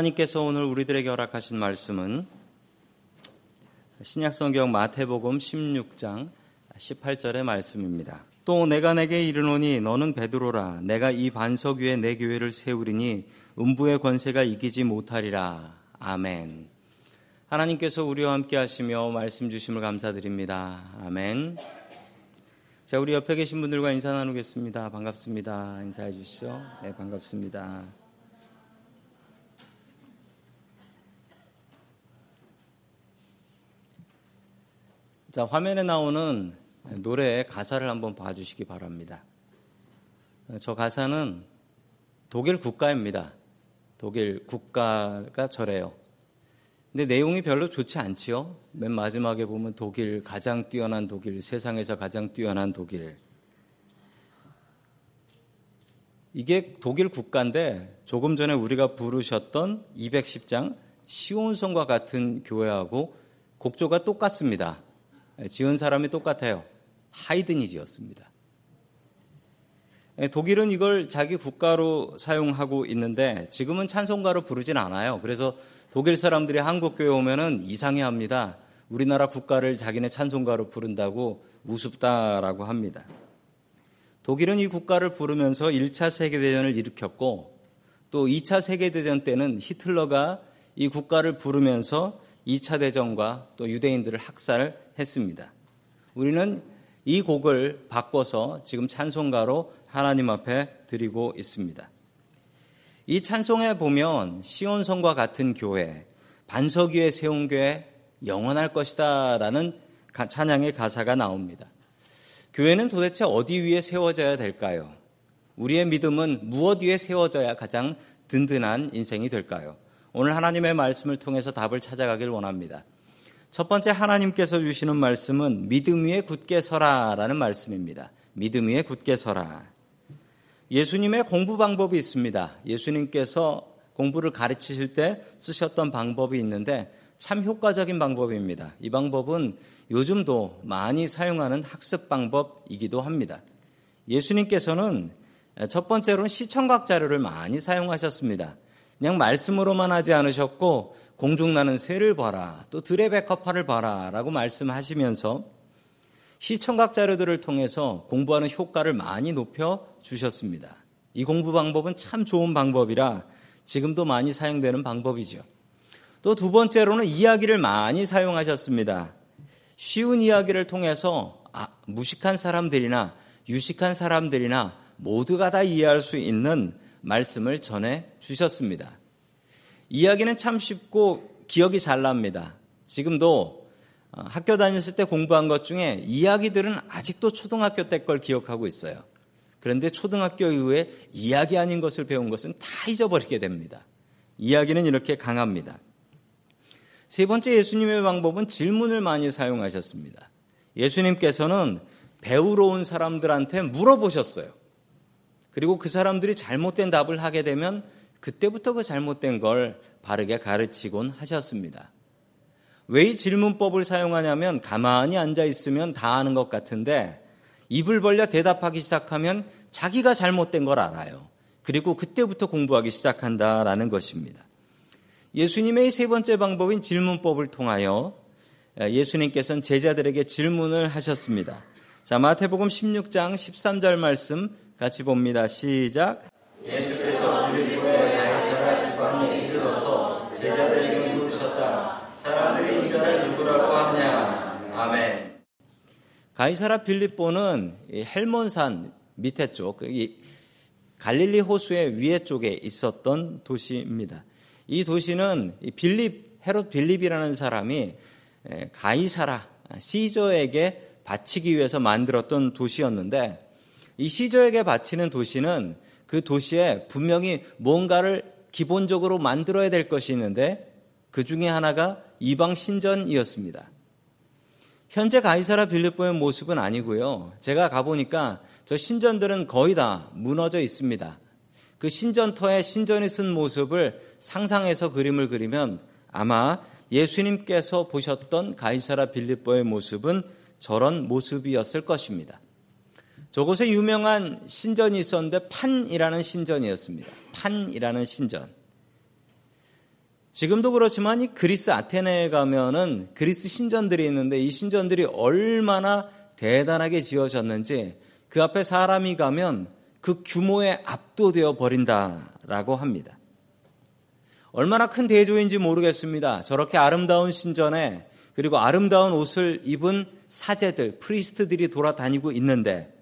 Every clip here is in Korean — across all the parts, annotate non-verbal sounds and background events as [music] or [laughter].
하나님께서 오늘 우리들에게 허락하신 말씀은 신약성경 마태복음 16장 18절의 말씀입니다. 또 내가 내게 이르노니 너는 베드로라 내가 이 반석 위에 내 교회를 세우리니 음부의 권세가 이기지 못하리라. 아멘. 하나님께서 우리와 함께 하시며 말씀 주심을 감사드립니다. 아멘. 자, 우리 옆에 계신 분들과 인사 나누겠습니다. 반갑습니다. 인사해 주시죠. 네, 반갑습니다. 자, 화면에 나오는 노래의 가사를 한번 봐주시기 바랍니다. 저 가사는 독일 국가입니다. 독일 국가가 저래요. 근데 내용이 별로 좋지 않지요. 맨 마지막에 보면 독일 가장 뛰어난 독일, 세상에서 가장 뛰어난 독일. 이게 독일 국가인데 조금 전에 우리가 부르셨던 210장 시온성과 같은 교회하고 곡조가 똑같습니다. 지은 사람이 똑같아요. 하이든이 지었습니다. 독일은 이걸 자기 국가로 사용하고 있는데 지금은 찬송가로 부르진 않아요. 그래서 독일 사람들이 한국 교회 오면은 이상해 합니다. 우리나라 국가를 자기네 찬송가로 부른다고 우습다라고 합니다. 독일은 이 국가를 부르면서 1차 세계대전을 일으켰고 또 2차 세계대전 때는 히틀러가 이 국가를 부르면서 2차 대전과 또 유대인들을 학살 했습니다. 우리는 이 곡을 바꿔서 지금 찬송가로 하나님 앞에 드리고 있습니다. 이 찬송에 보면 시온성과 같은 교회, 반석 위에 세운 교회 영원할 것이다 라는 찬양의 가사가 나옵니다. 교회는 도대체 어디 위에 세워져야 될까요? 우리의 믿음은 무엇 위에 세워져야 가장 든든한 인생이 될까요? 오늘 하나님의 말씀을 통해서 답을 찾아가길 원합니다. 첫 번째 하나님께서 주시는 말씀은 믿음 위에 굳게 서라라는 말씀입니다. 믿음 위에 굳게 서라. 예수님의 공부 방법이 있습니다. 예수님께서 공부를 가르치실 때 쓰셨던 방법이 있는데 참 효과적인 방법입니다. 이 방법은 요즘도 많이 사용하는 학습 방법이기도 합니다. 예수님께서는 첫 번째로는 시청각 자료를 많이 사용하셨습니다. 그냥 말씀으로만 하지 않으셨고 공중 나는 새를 봐라 또 들의 백합화를 봐라 라고 말씀하시면서 시청각 자료들을 통해서 공부하는 효과를 많이 높여 주셨습니다. 이 공부 방법은 참 좋은 방법이라 지금도 많이 사용되는 방법이죠. 또 두 번째로는 이야기를 많이 사용하셨습니다. 쉬운 이야기를 통해서 아, 무식한 사람들이나 유식한 사람들이나 모두가 다 이해할 수 있는 말씀을 전해 주셨습니다. 이야기는 참 쉽고 기억이 잘 납니다. 지금도 어, 학교 다녔을 때 공부한 것 중에 이야기들은 아직도 초등학교 때 걸 기억하고 있어요. 그런데 초등학교 이후에 이야기 아닌 것을 배운 것은 다 잊어버리게 됩니다. 이야기는 이렇게 강합니다. 세 번째 예수님의 방법은 질문을 많이 사용하셨습니다. 예수님께서는 배우러 온 사람들한테 물어보셨어요. 그리고 그 사람들이 잘못된 답을 하게 되면 그때부터 그 잘못된 걸 바르게 가르치곤 하셨습니다. 왜 이 질문법을 사용하냐면 가만히 앉아 있으면 다 아는 것 같은데 입을 벌려 대답하기 시작하면 자기가 잘못된 걸 알아요. 그리고 그때부터 공부하기 시작한다라는 것입니다. 예수님의 세 번째 방법인 질문법을 통하여 예수님께서는 제자들에게 질문을 하셨습니다. 자, 마태복음 16장 13절 말씀 같이 봅니다. 시작. 예수께서 가이사라 빌립보는 헬몬산 밑에 쪽, 갈릴리 호수의 위에 쪽에 있었던 도시입니다. 이 도시는 빌립, 헤롯 빌립이라는 사람이 가이사라, 시저에게 바치기 위해서 만들었던 도시였는데 이 시저에게 바치는 도시는 그 도시에 분명히 뭔가를 기본적으로 만들어야 될 것이 있는데 그 중에 하나가 이방 신전이었습니다. 현재 가이사라 빌립보의 모습은 아니고요. 제가 가보니까 저 신전들은 거의 다 무너져 있습니다. 그 신전터에 신전이 쓴 모습을 상상해서 그림을 그리면 아마 예수님께서 보셨던 가이사라 빌립보의 모습은 저런 모습이었을 것입니다. 저곳에 유명한 신전이 있었는데 판이라는 신전이었습니다. 판이라는 신전. 지금도 그렇지만 이 그리스 아테네에 가면은 그리스 신전들이 있는데 이 신전들이 얼마나 대단하게 지어졌는지 그 앞에 사람이 가면 그 규모에 압도되어 버린다라고 합니다. 얼마나 큰 대조인지 모르겠습니다. 저렇게 아름다운 신전에 그리고 아름다운 옷을 입은 사제들, 프리스트들이 돌아다니고 있는데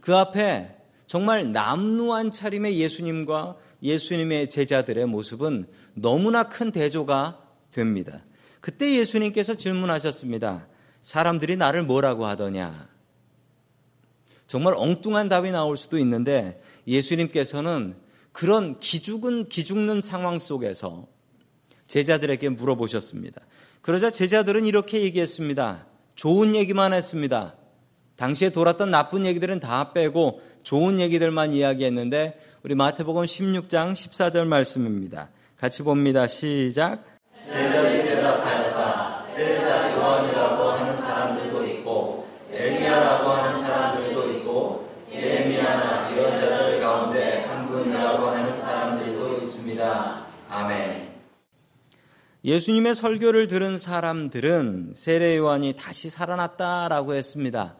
그 앞에 정말 남루한 차림의 예수님과 예수님의 제자들의 모습은 너무나 큰 대조가 됩니다. 그때 예수님께서 질문하셨습니다. 사람들이 나를 뭐라고 하더냐? 정말 엉뚱한 답이 나올 수도 있는데 예수님께서는 그런 기죽은 기죽는 상황 속에서 제자들에게 물어보셨습니다. 그러자 제자들은 이렇게 얘기했습니다. 좋은 얘기만 했습니다. 당시에 돌았던 나쁜 얘기들은 다 빼고 좋은 얘기들만 이야기했는데 우리 마태복음 16장 14절 말씀입니다. 같이 봅니다. 시작. 제자들이 대답하였다. 세례자 요한이라고 하는 사람들도 있고 엘리야라고 하는 사람들도 있고 예레미야나 예언자들 가운데 한 분이라고 하는 사람들도 있습니다. 아멘. 예수님의 설교를 들은 사람들은 세례 요한이 다시 살아났다라고 했습니다.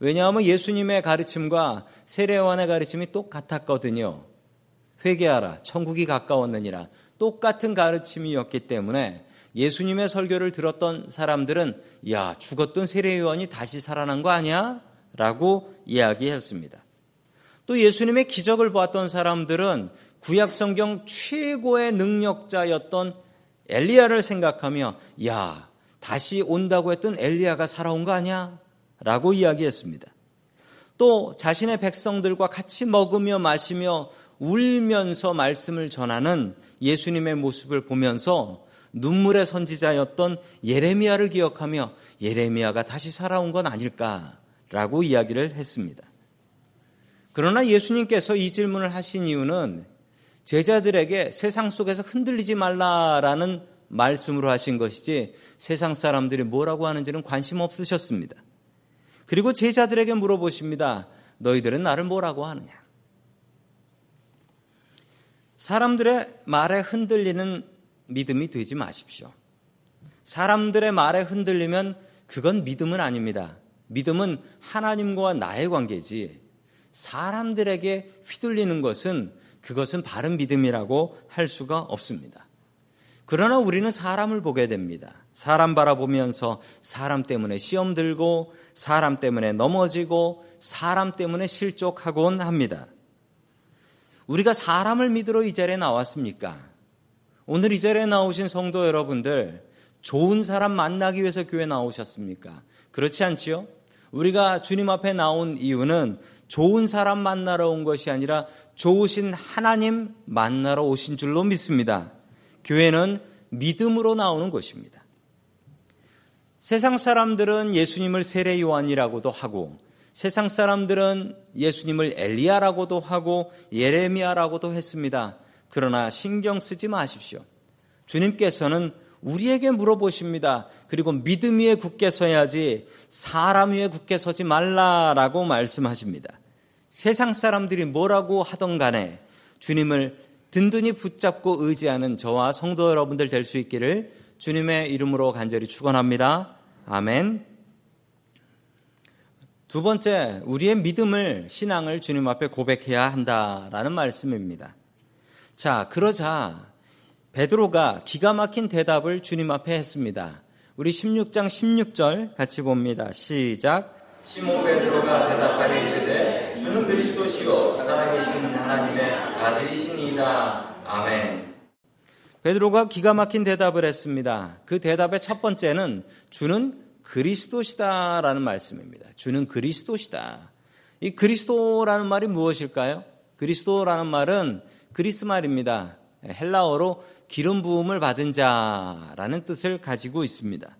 왜냐하면 예수님의 가르침과 세례 요한의 가르침이 똑같았거든요. 회개하라. 천국이 가까웠느니라. 똑같은 가르침이었기 때문에 예수님의 설교를 들었던 사람들은 야, 죽었던 세례 요한이 다시 살아난 거 아니야? 라고 이야기했습니다. 또 예수님의 기적을 보았던 사람들은 구약 성경 최고의 능력자였던 엘리야를 생각하며 야, 다시 온다고 했던 엘리야가 살아온 거 아니야? 라고 이야기했습니다. 또 자신의 백성들과 같이 먹으며 마시며 울면서 말씀을 전하는 예수님의 모습을 보면서 눈물의 선지자였던 예레미야를 기억하며 예레미야가 다시 살아온 건 아닐까라고 이야기를 했습니다. 그러나 예수님께서 이 질문을 하신 이유는 제자들에게 세상 속에서 흔들리지 말라라는 말씀으로 하신 것이지 세상 사람들이 뭐라고 하는지는 관심 없으셨습니다. 그리고 제자들에게 물어보십니다. 너희들은 나를 뭐라고 하느냐? 사람들의 말에 흔들리는 믿음이 되지 마십시오. 사람들의 말에 흔들리면 그건 믿음은 아닙니다. 믿음은 하나님과 나의 관계지 사람들에게 휘둘리는 것은 그것은 바른 믿음이라고 할 수가 없습니다. 그러나 우리는 사람을 보게 됩니다. 사람 바라보면서 사람 때문에 시험 들고 사람 때문에 넘어지고 사람 때문에 실족하곤 합니다. 우리가 사람을 믿으러 이 자리에 나왔습니까? 오늘 이 자리에 나오신 성도 여러분들, 좋은 사람 만나기 위해서 교회 나오셨습니까? 그렇지 않지요? 우리가 주님 앞에 나온 이유는 좋은 사람 만나러 온 것이 아니라 좋으신 하나님 만나러 오신 줄로 믿습니다. 교회는 믿음으로 나오는 것입니다. 세상 사람들은 예수님을 세례 요한이라고도 하고 세상 사람들은 예수님을 엘리야라고도 하고 예레미야라고도 했습니다. 그러나 신경 쓰지 마십시오. 주님께서는 우리에게 물어보십니다. 그리고 믿음 위에 굳게 서야지 사람 위에 굳게 서지 말라라고 말씀하십니다. 세상 사람들이 뭐라고 하던 간에 주님을 든든히 붙잡고 의지하는 저와 성도 여러분들 될 수 있기를 주님의 이름으로 간절히 축원합니다. 아멘. 두 번째, 우리의 믿음을, 신앙을 주님 앞에 고백해야 한다라는 말씀입니다. 자, 그러자 베드로가 기가 막힌 대답을 주님 앞에 했습니다. 우리 16장 16절 같이 봅니다. 시작. 시몬 베드로가 대답하여 이르되 주는 그리스도시요 살아계신 하나님의 아들이시니이다. 아멘. 베드로가 기가 막힌 대답을 했습니다. 그 대답의 첫 번째는 주는 그리스도시다라는 말씀입니다. 주는 그리스도시다. 이 그리스도라는 말이 무엇일까요? 그리스도라는 말은 그리스 말입니다. 헬라어로 기름 부음을 받은 자라는 뜻을 가지고 있습니다.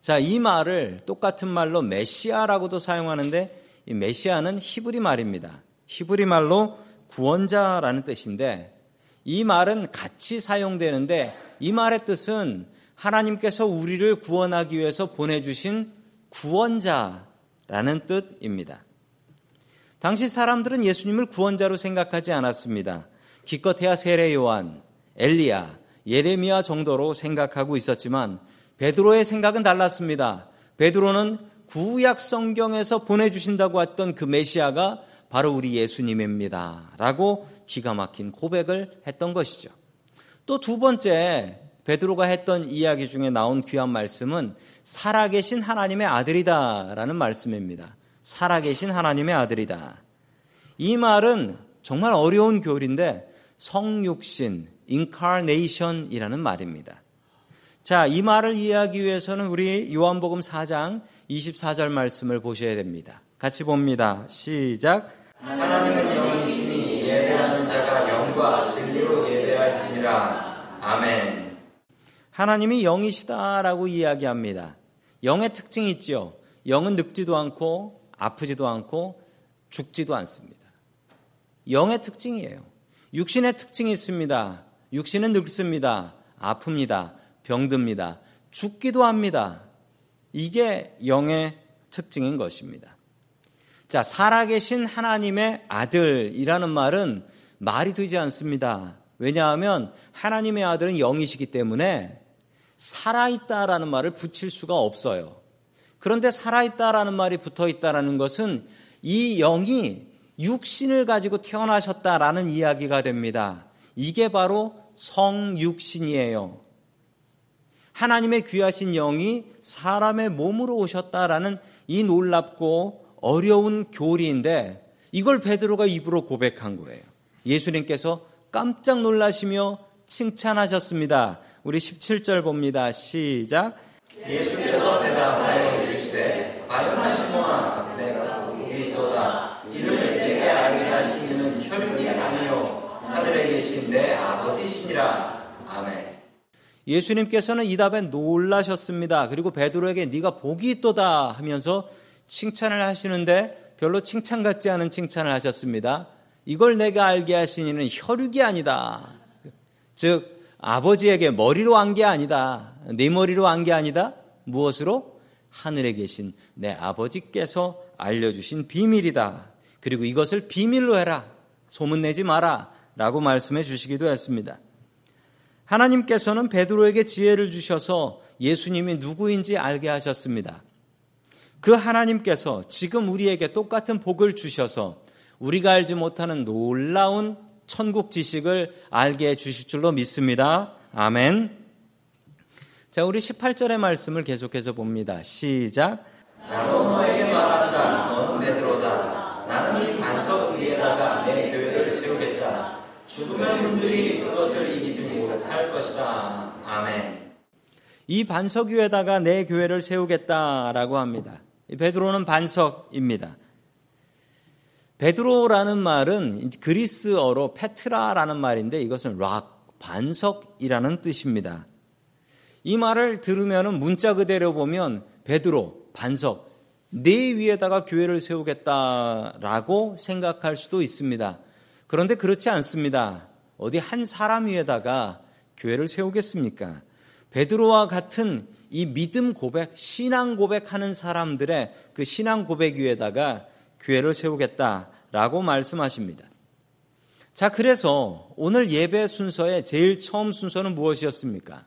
자, 이 말을 똑같은 말로 메시아라고도 사용하는데 이 메시아는 히브리 말입니다. 히브리 말로 구원자라는 뜻인데 이 말은 같이 사용되는데 이 말의 뜻은 하나님께서 우리를 구원하기 위해서 보내주신 구원자라는 뜻입니다. 당시 사람들은 예수님을 구원자로 생각하지 않았습니다. 기껏해야 세례 요한, 엘리야, 예레미야 정도로 생각하고 있었지만 베드로의 생각은 달랐습니다. 베드로는 구약 성경에서 보내주신다고 했던 그 메시아가 바로 우리 예수님입니다. 라고 기가 막힌 고백을 했던 것이죠. 또 두 번째 베드로가 했던 이야기 중에 나온 귀한 말씀은 살아계신 하나님의 아들이다라는 말씀입니다. 살아계신 하나님의 아들이다. 이 말은 정말 어려운 교리인데 성육신, incarnation이라는 말입니다. 자, 이 말을 이해하기 위해서는 우리 요한복음 4장 24절 말씀을 보셔야 됩니다. 같이 봅니다. 시작. 하나님은 영이시니 예배하는 자가 영과 진리로 예배할지니라. 아멘. 하나님이 영이시다라고 이야기합니다. 영의 특징이 있죠. 영은 늙지도 않고 아프지도 않고 죽지도 않습니다. 영의 특징이에요. 육신의 특징이 있습니다. 육신은 늙습니다. 아픕니다. 병듭니다. 죽기도 합니다. 이게 영의 특징인 것입니다. 자, 살아계신 하나님의 아들이라는 말은 말이 되지 않습니다. 왜냐하면 하나님의 아들은 영이시기 때문에 살아있다라는 말을 붙일 수가 없어요. 그런데 살아있다라는 말이 붙어 있다라는 것은 이 영이 육신을 가지고 태어나셨다라는 이야기가 됩니다. 이게 바로 성육신이에요. 하나님의 귀하신 영이 사람의 몸으로 오셨다라는 이 놀랍고 어려운 교리인데 이걸 베드로가 입으로 고백한 거예요. 예수님께서 깜짝 놀라시며 칭찬하셨습니다. 우리 17절 봅니다. 시작. 예수께서 대답하여 이르시되 바요나 시몬아 내가 복이 있도다 이를 내게 알게 하신 이는 혈육이 아니요 하늘에 계신 내 아버지시니라. 아멘. 예수님께서는 이 답에 놀라셨습니다. 그리고 베드로에게 네가 복이 있도다 하면서 칭찬을 하시는데 별로 칭찬 같지 않은 칭찬을 하셨습니다. 이걸 내가 알게 하신 이는 혈육이 아니다. 즉 아버지에게 머리로 한게 아니다. 내 머리로 한게 아니다. 무엇으로? 하늘에 계신 내 아버지께서 알려주신 비밀이다. 그리고 이것을 비밀로 해라. 소문내지 마라. 라고 말씀해 주시기도 했습니다. 하나님께서는 베드로에게 지혜를 주셔서 예수님이 누구인지 알게 하셨습니다. 그 하나님께서 지금 우리에게 똑같은 복을 주셔서 우리가 알지 못하는 놀라운 천국 지식을 알게 해 주실 줄로 믿습니다. 아멘. 자, 우리 18절의 말씀을 계속해서 봅니다. 시작. 나도 너에게 말한다. 이 반석 위에다가 내 교회를 세우겠다라고 합니다. 베드로는 반석입니다. 베드로라는 말은 그리스어로 πέτρα라는 말인데 이것은 rock, 반석이라는 뜻입니다. 이 말을 들으면 문자 그대로 보면 베드로, 반석, 내 위에다가 교회를 세우겠다라고 생각할 수도 있습니다. 그런데 그렇지 않습니다. 어디 한 사람 위에다가 교회를 세우겠습니까? 베드로와 같은 이 믿음 고백, 신앙 고백하는 사람들의 그 신앙 고백 위에다가 교회를 세우겠다라고 말씀하십니다. 자, 그래서 오늘 예배 순서의 제일 처음 순서는 무엇이었습니까?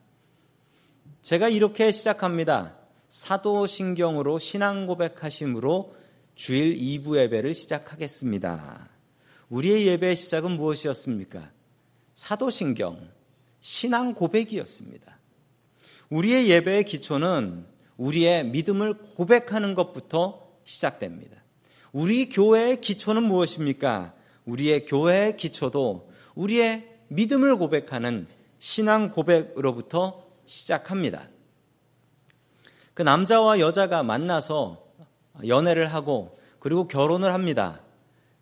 제가 이렇게 시작합니다. 사도신경으로 신앙 고백하심으로 주일 2부 예배를 시작하겠습니다. 우리의 예배의 시작은 무엇이었습니까? 사도신경, 신앙 고백이었습니다. 우리의 예배의 기초는 우리의 믿음을 고백하는 것부터 시작됩니다. 우리 교회의 기초는 무엇입니까? 우리의 교회의 기초도 우리의 믿음을 고백하는 신앙 고백으로부터 시작합니다. 그 남자와 여자가 만나서 연애를 하고 그리고 결혼을 합니다.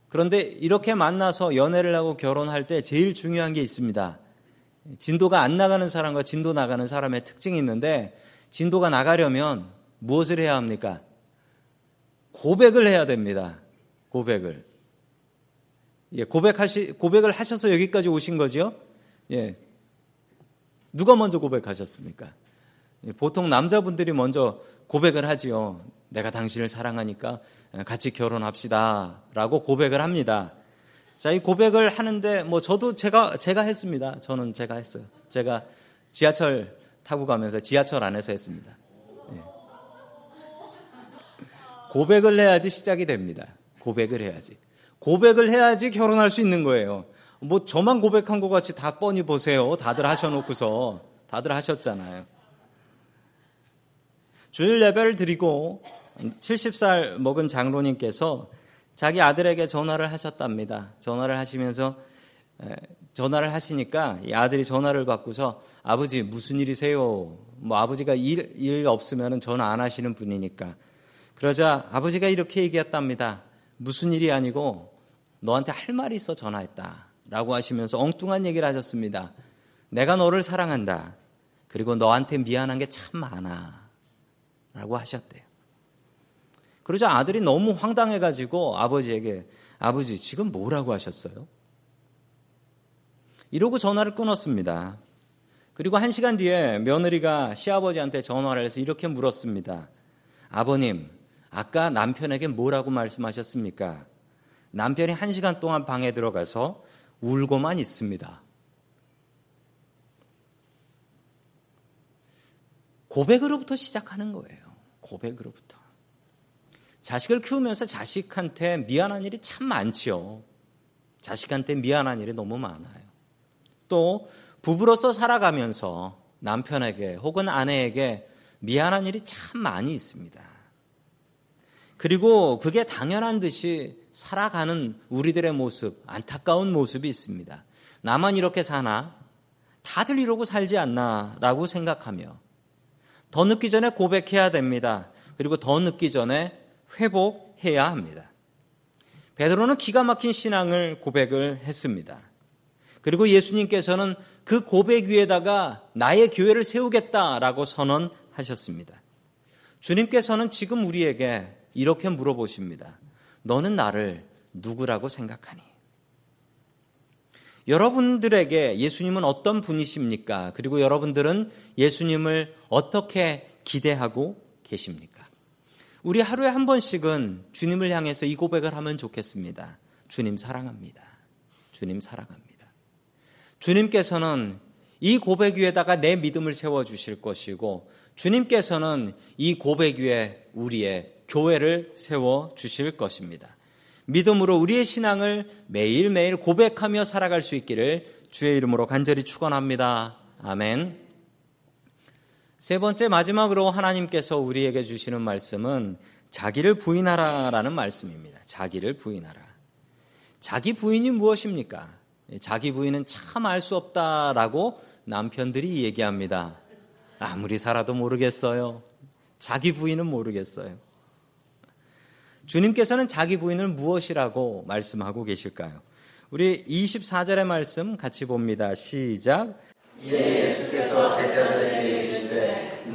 그런데 이렇게 만나서 연애를 하고 결혼할 때 제일 중요한 게 있습니다. 진도가 안 나가는 사람과 진도 나가는 사람의 특징이 있는데 진도가 나가려면 무엇을 해야 합니까? 고백을 해야 됩니다. 고백을. 예, 고백하시, 고백을 하셔서 여기까지 오신 거죠? 예. 누가 먼저 고백하셨습니까? 예, 보통 남자분들이 먼저 고백을 하지요. 내가 당신을 사랑하니까 같이 결혼합시다. 라고 고백을 합니다. 자, 이 고백을 하는데 뭐 저도 제가 제가 했습니다. 저는 제가 했어요. 제가 지하철 타고 가면서 지하철 안에서 했습니다. 예. 고백을 해야지 시작이 됩니다. 고백을 해야지. 고백을 해야지 결혼할 수 있는 거예요. 뭐 저만 고백한 것 같이 다 뻔히 보세요. 다들 하셔놓고서 다들 하셨잖아요. 주일 예배를 드리고 70살 먹은 장로님께서 자기 아들에게 전화를 하셨답니다. 전화를 하시면서 전화를 하시니까 이 아들이 전화를 받고서 아버지 무슨 일이세요? 뭐 아버지가 일, 일 없으면 전화 안 하시는 분이니까. 그러자 아버지가 이렇게 얘기했답니다. 무슨 일이 아니고 너한테 할 말이 있어 전화했다. 라고 하시면서 엉뚱한 얘기를 하셨습니다. 내가 너를 사랑한다. 그리고 너한테 미안한 게 참 많아. 라고 하셨대요. 그러자 아들이 너무 황당해가지고 아버지에게 아버지 지금 뭐라고 하셨어요? 이러고 전화를 끊었습니다. 그리고 한 시간 뒤에 며느리가 시아버지한테 전화를 해서 이렇게 물었습니다. 아버님, 아까 남편에게 뭐라고 말씀하셨습니까? 남편이 한 시간 동안 방에 들어가서 울고만 있습니다. 고백으로부터 시작하는 거예요. 고백으로부터. 자식을 키우면서 자식한테 미안한 일이 참 많지요. 자식한테 미안한 일이 너무 많아요. 또 부부로서 살아가면서 남편에게 혹은 아내에게 미안한 일이 참 많이 있습니다. 그리고 그게 당연한 듯이 살아가는 우리들의 모습, 안타까운 모습이 있습니다. 나만 이렇게 사나? 다들 이러고 살지 않나? 라고 생각하며 더 늦기 전에 고백해야 됩니다. 그리고 더 늦기 전에 회복해야 합니다. 베드로는 기가 막힌 신앙을 고백을 했습니다. 그리고 예수님께서는 그 고백 위에다가 나의 교회를 세우겠다라고 선언하셨습니다. 주님께서는 지금 우리에게 이렇게 물어보십니다. 너는 나를 누구라고 생각하니? 여러분들에게 예수님은 어떤 분이십니까? 그리고 여러분들은 예수님을 어떻게 기대하고 계십니까? 우리 하루에 한 번씩은 주님을 향해서 이 고백을 하면 좋겠습니다. 주님 사랑합니다. 주님 사랑합니다. 주님께서는 이 고백 위에다가 내 믿음을 세워 주실 것이고 주님께서는 이 고백 위에 우리의 교회를 세워 주실 것입니다. 믿음으로 우리의 신앙을 매일매일 고백하며 살아갈 수 있기를 주의 이름으로 간절히 축원합니다. 아멘. 세 번째 마지막으로 하나님께서 우리에게 주시는 말씀은 자기를 부인하라라는 말씀입니다. 자기를 부인하라. 자기 부인이 무엇입니까? 자기 부인은 참 알 수 없다라고 남편들이 얘기합니다. 아무리 살아도 모르겠어요. 자기 부인은 모르겠어요. 주님께서는 자기 부인을 무엇이라고 말씀하고 계실까요? 우리 24절의 말씀 같이 봅니다. 시작. 이에 예수께서 제자들에게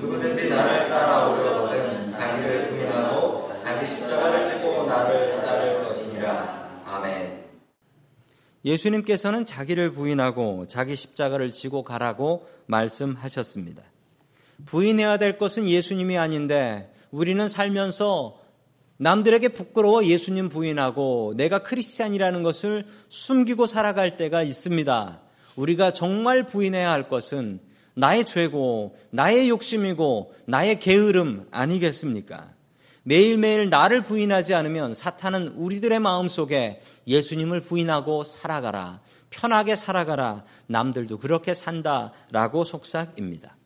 누구든지 나를 따라오려거든 자기를 부인하고 자기 십자가를 지고 나를 따를 것이니라. 아멘. 예수님께서는 자기를 부인하고 자기 십자가를 지고 가라고 말씀하셨습니다. 부인해야 될 것은 예수님이 아닌데 우리는 살면서 남들에게 부끄러워 예수님 부인하고 내가 크리스찬이라는 것을 숨기고 살아갈 때가 있습니다. 우리가 정말 부인해야 할 것은 나의 죄고, 나의 욕심이고, 나의 게으름 아니겠습니까? 매일매일 나를 부인하지 않으면 사탄은 우리들의 마음 속에 예수님을 부인하고 살아가라. 편하게 살아가라. 남들도 그렇게 산다 라고 속삭입니다.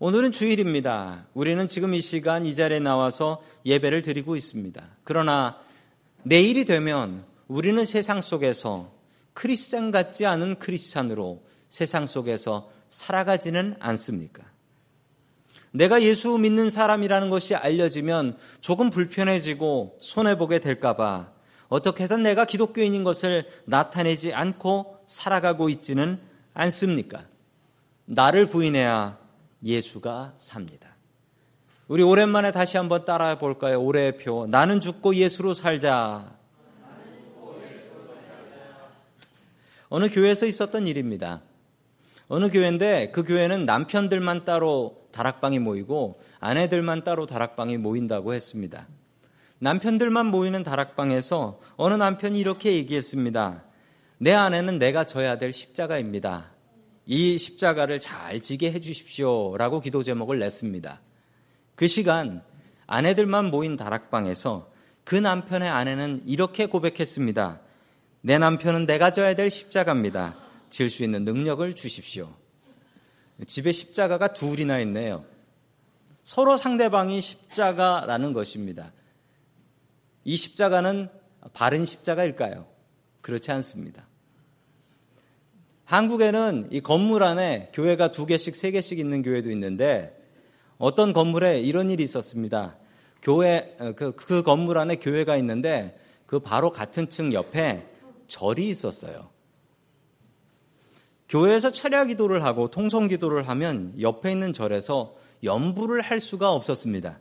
오늘은 주일입니다. 우리는 지금 이 시간 이 자리에 나와서 예배를 드리고 있습니다. 그러나 내일이 되면 우리는 세상 속에서 크리스찬 같지 않은 크리스찬으로 세상 속에서 살아가지는 않습니까? 내가 예수 믿는 사람이라는 것이 알려지면 조금 불편해지고 손해보게 될까봐 어떻게든 내가 기독교인인 것을 나타내지 않고 살아가고 있지는 않습니까? 나를 부인해야 예수가 삽니다. 우리 오랜만에 다시 한번 따라해 볼까요? 올해의 표. 나는 죽고 예수로 살자. 어느 교회에서 있었던 일입니다. 어느 교회인데 그 교회는 남편들만 따로 다락방이 모이고 아내들만 따로 다락방이 모인다고 했습니다. 남편들만 모이는 다락방에서 어느 남편이 이렇게 얘기했습니다. 내 아내는 내가 져야 될 십자가입니다. 이 십자가를 잘 지게 해 주십시오 라고 기도 제목을 냈습니다. 그 시간 아내들만 모인 다락방에서 그 남편의 아내는 이렇게 고백했습니다. 내 남편은 내가 져야 될 십자가입니다. 질수 있는 능력을 주십시오. 집에 십자가가 둘이나 있네요. 서로 상대방이 십자가라는 것입니다. 이 십자가는 바른 십자가일까요? 그렇지 않습니다. 한국에는 이 건물 안에 교회가 두 개씩, 세 개씩 있는 교회도 있는데 어떤 건물에 이런 일이 있었습니다. 교회, 어, 그, 그 건물 안에 교회가 있는데 그 바로 같은 층 옆에 절이 있었어요. 교회에서 철야 기도를 하고 통성 기도를 하면 옆에 있는 절에서 연부를 할 수가 없었습니다.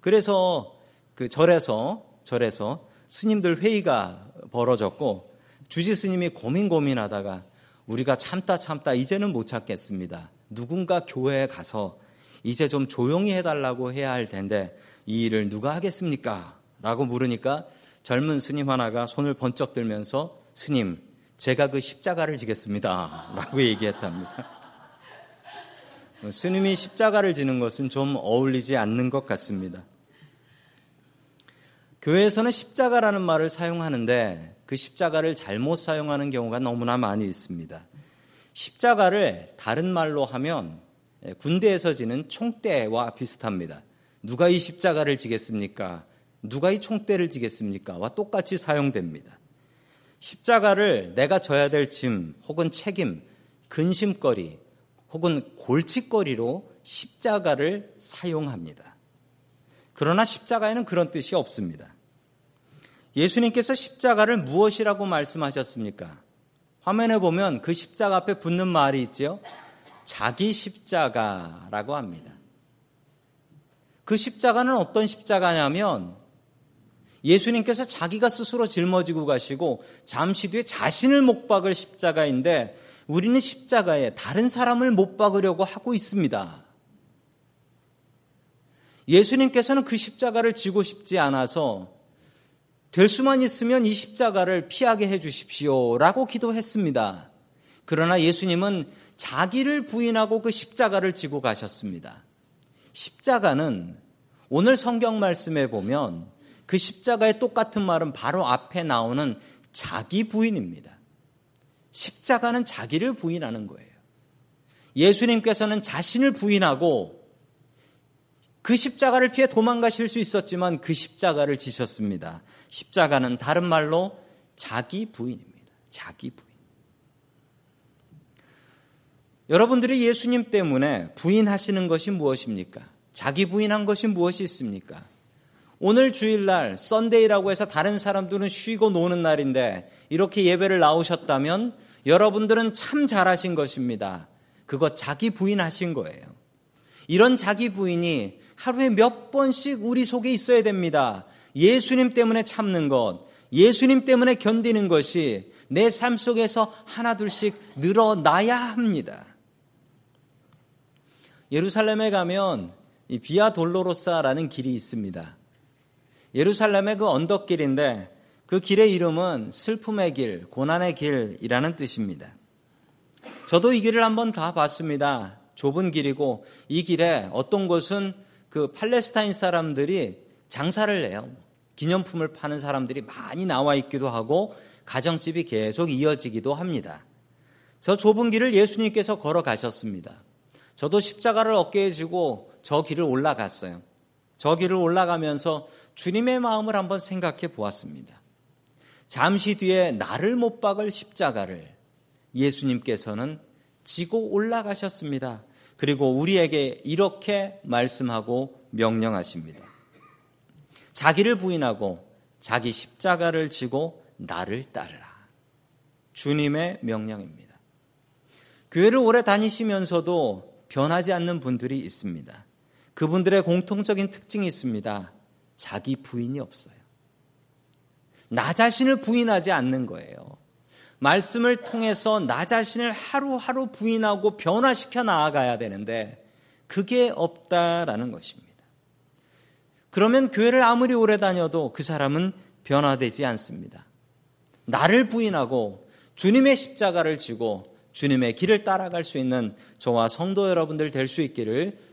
그래서 그 절에서 절에서 스님들 회의가 벌어졌고 주지 스님이 고민 고민하다가 우리가 참다 참다 이제는 못 참겠습니다. 누군가 교회에 가서 이제 좀 조용히 해달라고 해야 할 텐데 이 일을 누가 하겠습니까? 라고 물으니까 젊은 스님 하나가 손을 번쩍 들면서 스님, 제가 그 십자가를 지겠습니다. 라고 [laughs] 얘기했답니다. 스님이 십자가를 지는 것은 좀 어울리지 않는 것 같습니다. 교회에서는 십자가라는 말을 사용하는데 그 십자가를 잘못 사용하는 경우가 너무나 많이 있습니다. 십자가를 다른 말로 하면 군대에서 지는 총대와 비슷합니다. 누가 이 십자가를 지겠습니까? 누가 이 총대를 지겠습니까? 와 똑같이 사용됩니다. 십자가를 내가 져야 될 짐 혹은 책임, 근심거리 혹은 골칫거리로 십자가를 사용합니다. 그러나 십자가에는 그런 뜻이 없습니다. 예수님께서 십자가를 무엇이라고 말씀하셨습니까? 화면에 보면 그 십자가 앞에 붙는 말이 있지요. 자기 십자가라고 합니다. 그 십자가는 어떤 십자가냐면 예수님께서 자기가 스스로 짊어지고 가시고 잠시 뒤에 자신을 못 박을 십자가인데 우리는 십자가에 다른 사람을 못 박으려고 하고 있습니다. 예수님께서는 그 십자가를 지고 싶지 않아서 될 수만 있으면 이 십자가를 피하게 해 주십시오. 라고 기도했습니다. 그러나 예수님은 자기를 부인하고 그 십자가를 지고 가셨습니다. 십자가는 오늘 성경 말씀에 보면 그 십자가의 똑같은 말은 바로 앞에 나오는 자기 부인입니다. 십자가는 자기를 부인하는 거예요. 예수님께서는 자신을 부인하고 그 십자가를 피해 도망가실 수 있었지만 그 십자가를 지셨습니다. 십자가는 다른 말로 자기 부인입니다. 자기 부인. 여러분들이 예수님 때문에 부인하시는 것이 무엇입니까? 자기 부인한 것이 무엇이 있습니까? 오늘 주일날 썬데이라고 해서 다른 사람들은 쉬고 노는 날인데 이렇게 예배를 나오셨다면 여러분들은 참 잘하신 것입니다. 그거 자기 부인하신 거예요. 이런 자기 부인이 하루에 몇 번씩 우리 속에 있어야 됩니다. 예수님 때문에 참는 것, 예수님 때문에 견디는 것이 내 삶 속에서 하나둘씩 늘어나야 합니다. 예루살렘에 가면 이 비아 돌로로사라는 길이 있습니다. 예루살렘의 그 언덕길인데 그 길의 이름은 슬픔의 길, 고난의 길이라는 뜻입니다. 저도 이 길을 한번 가봤습니다. 좁은 길이고 이 길에 어떤 곳은 그 팔레스타인 사람들이 장사를 해요. 기념품을 파는 사람들이 많이 나와 있기도 하고 가정집이 계속 이어지기도 합니다. 저 좁은 길을 예수님께서 걸어가셨습니다. 저도 십자가를 어깨에 지고 저 길을 올라갔어요. 저 길을 올라가면서 주님의 마음을 한번 생각해 보았습니다. 잠시 뒤에 나를 못 박을 십자가를 예수님께서는 지고 올라가셨습니다. 그리고 우리에게 이렇게 말씀하고 명령하십니다. 자기를 부인하고 자기 십자가를 지고 나를 따르라. 주님의 명령입니다. 교회를 오래 다니시면서도 변하지 않는 분들이 있습니다. 그분들의 공통적인 특징이 있습니다. 자기 부인이 없어요. 나 자신을 부인하지 않는 거예요. 말씀을 통해서 나 자신을 하루하루 부인하고 변화시켜 나아가야 되는데 그게 없다라는 것입니다. 그러면 교회를 아무리 오래 다녀도 그 사람은 변화되지 않습니다. 나를 부인하고 주님의 십자가를 지고 주님의 길을 따라갈 수 있는 저와 성도 여러분들 될 수 있기를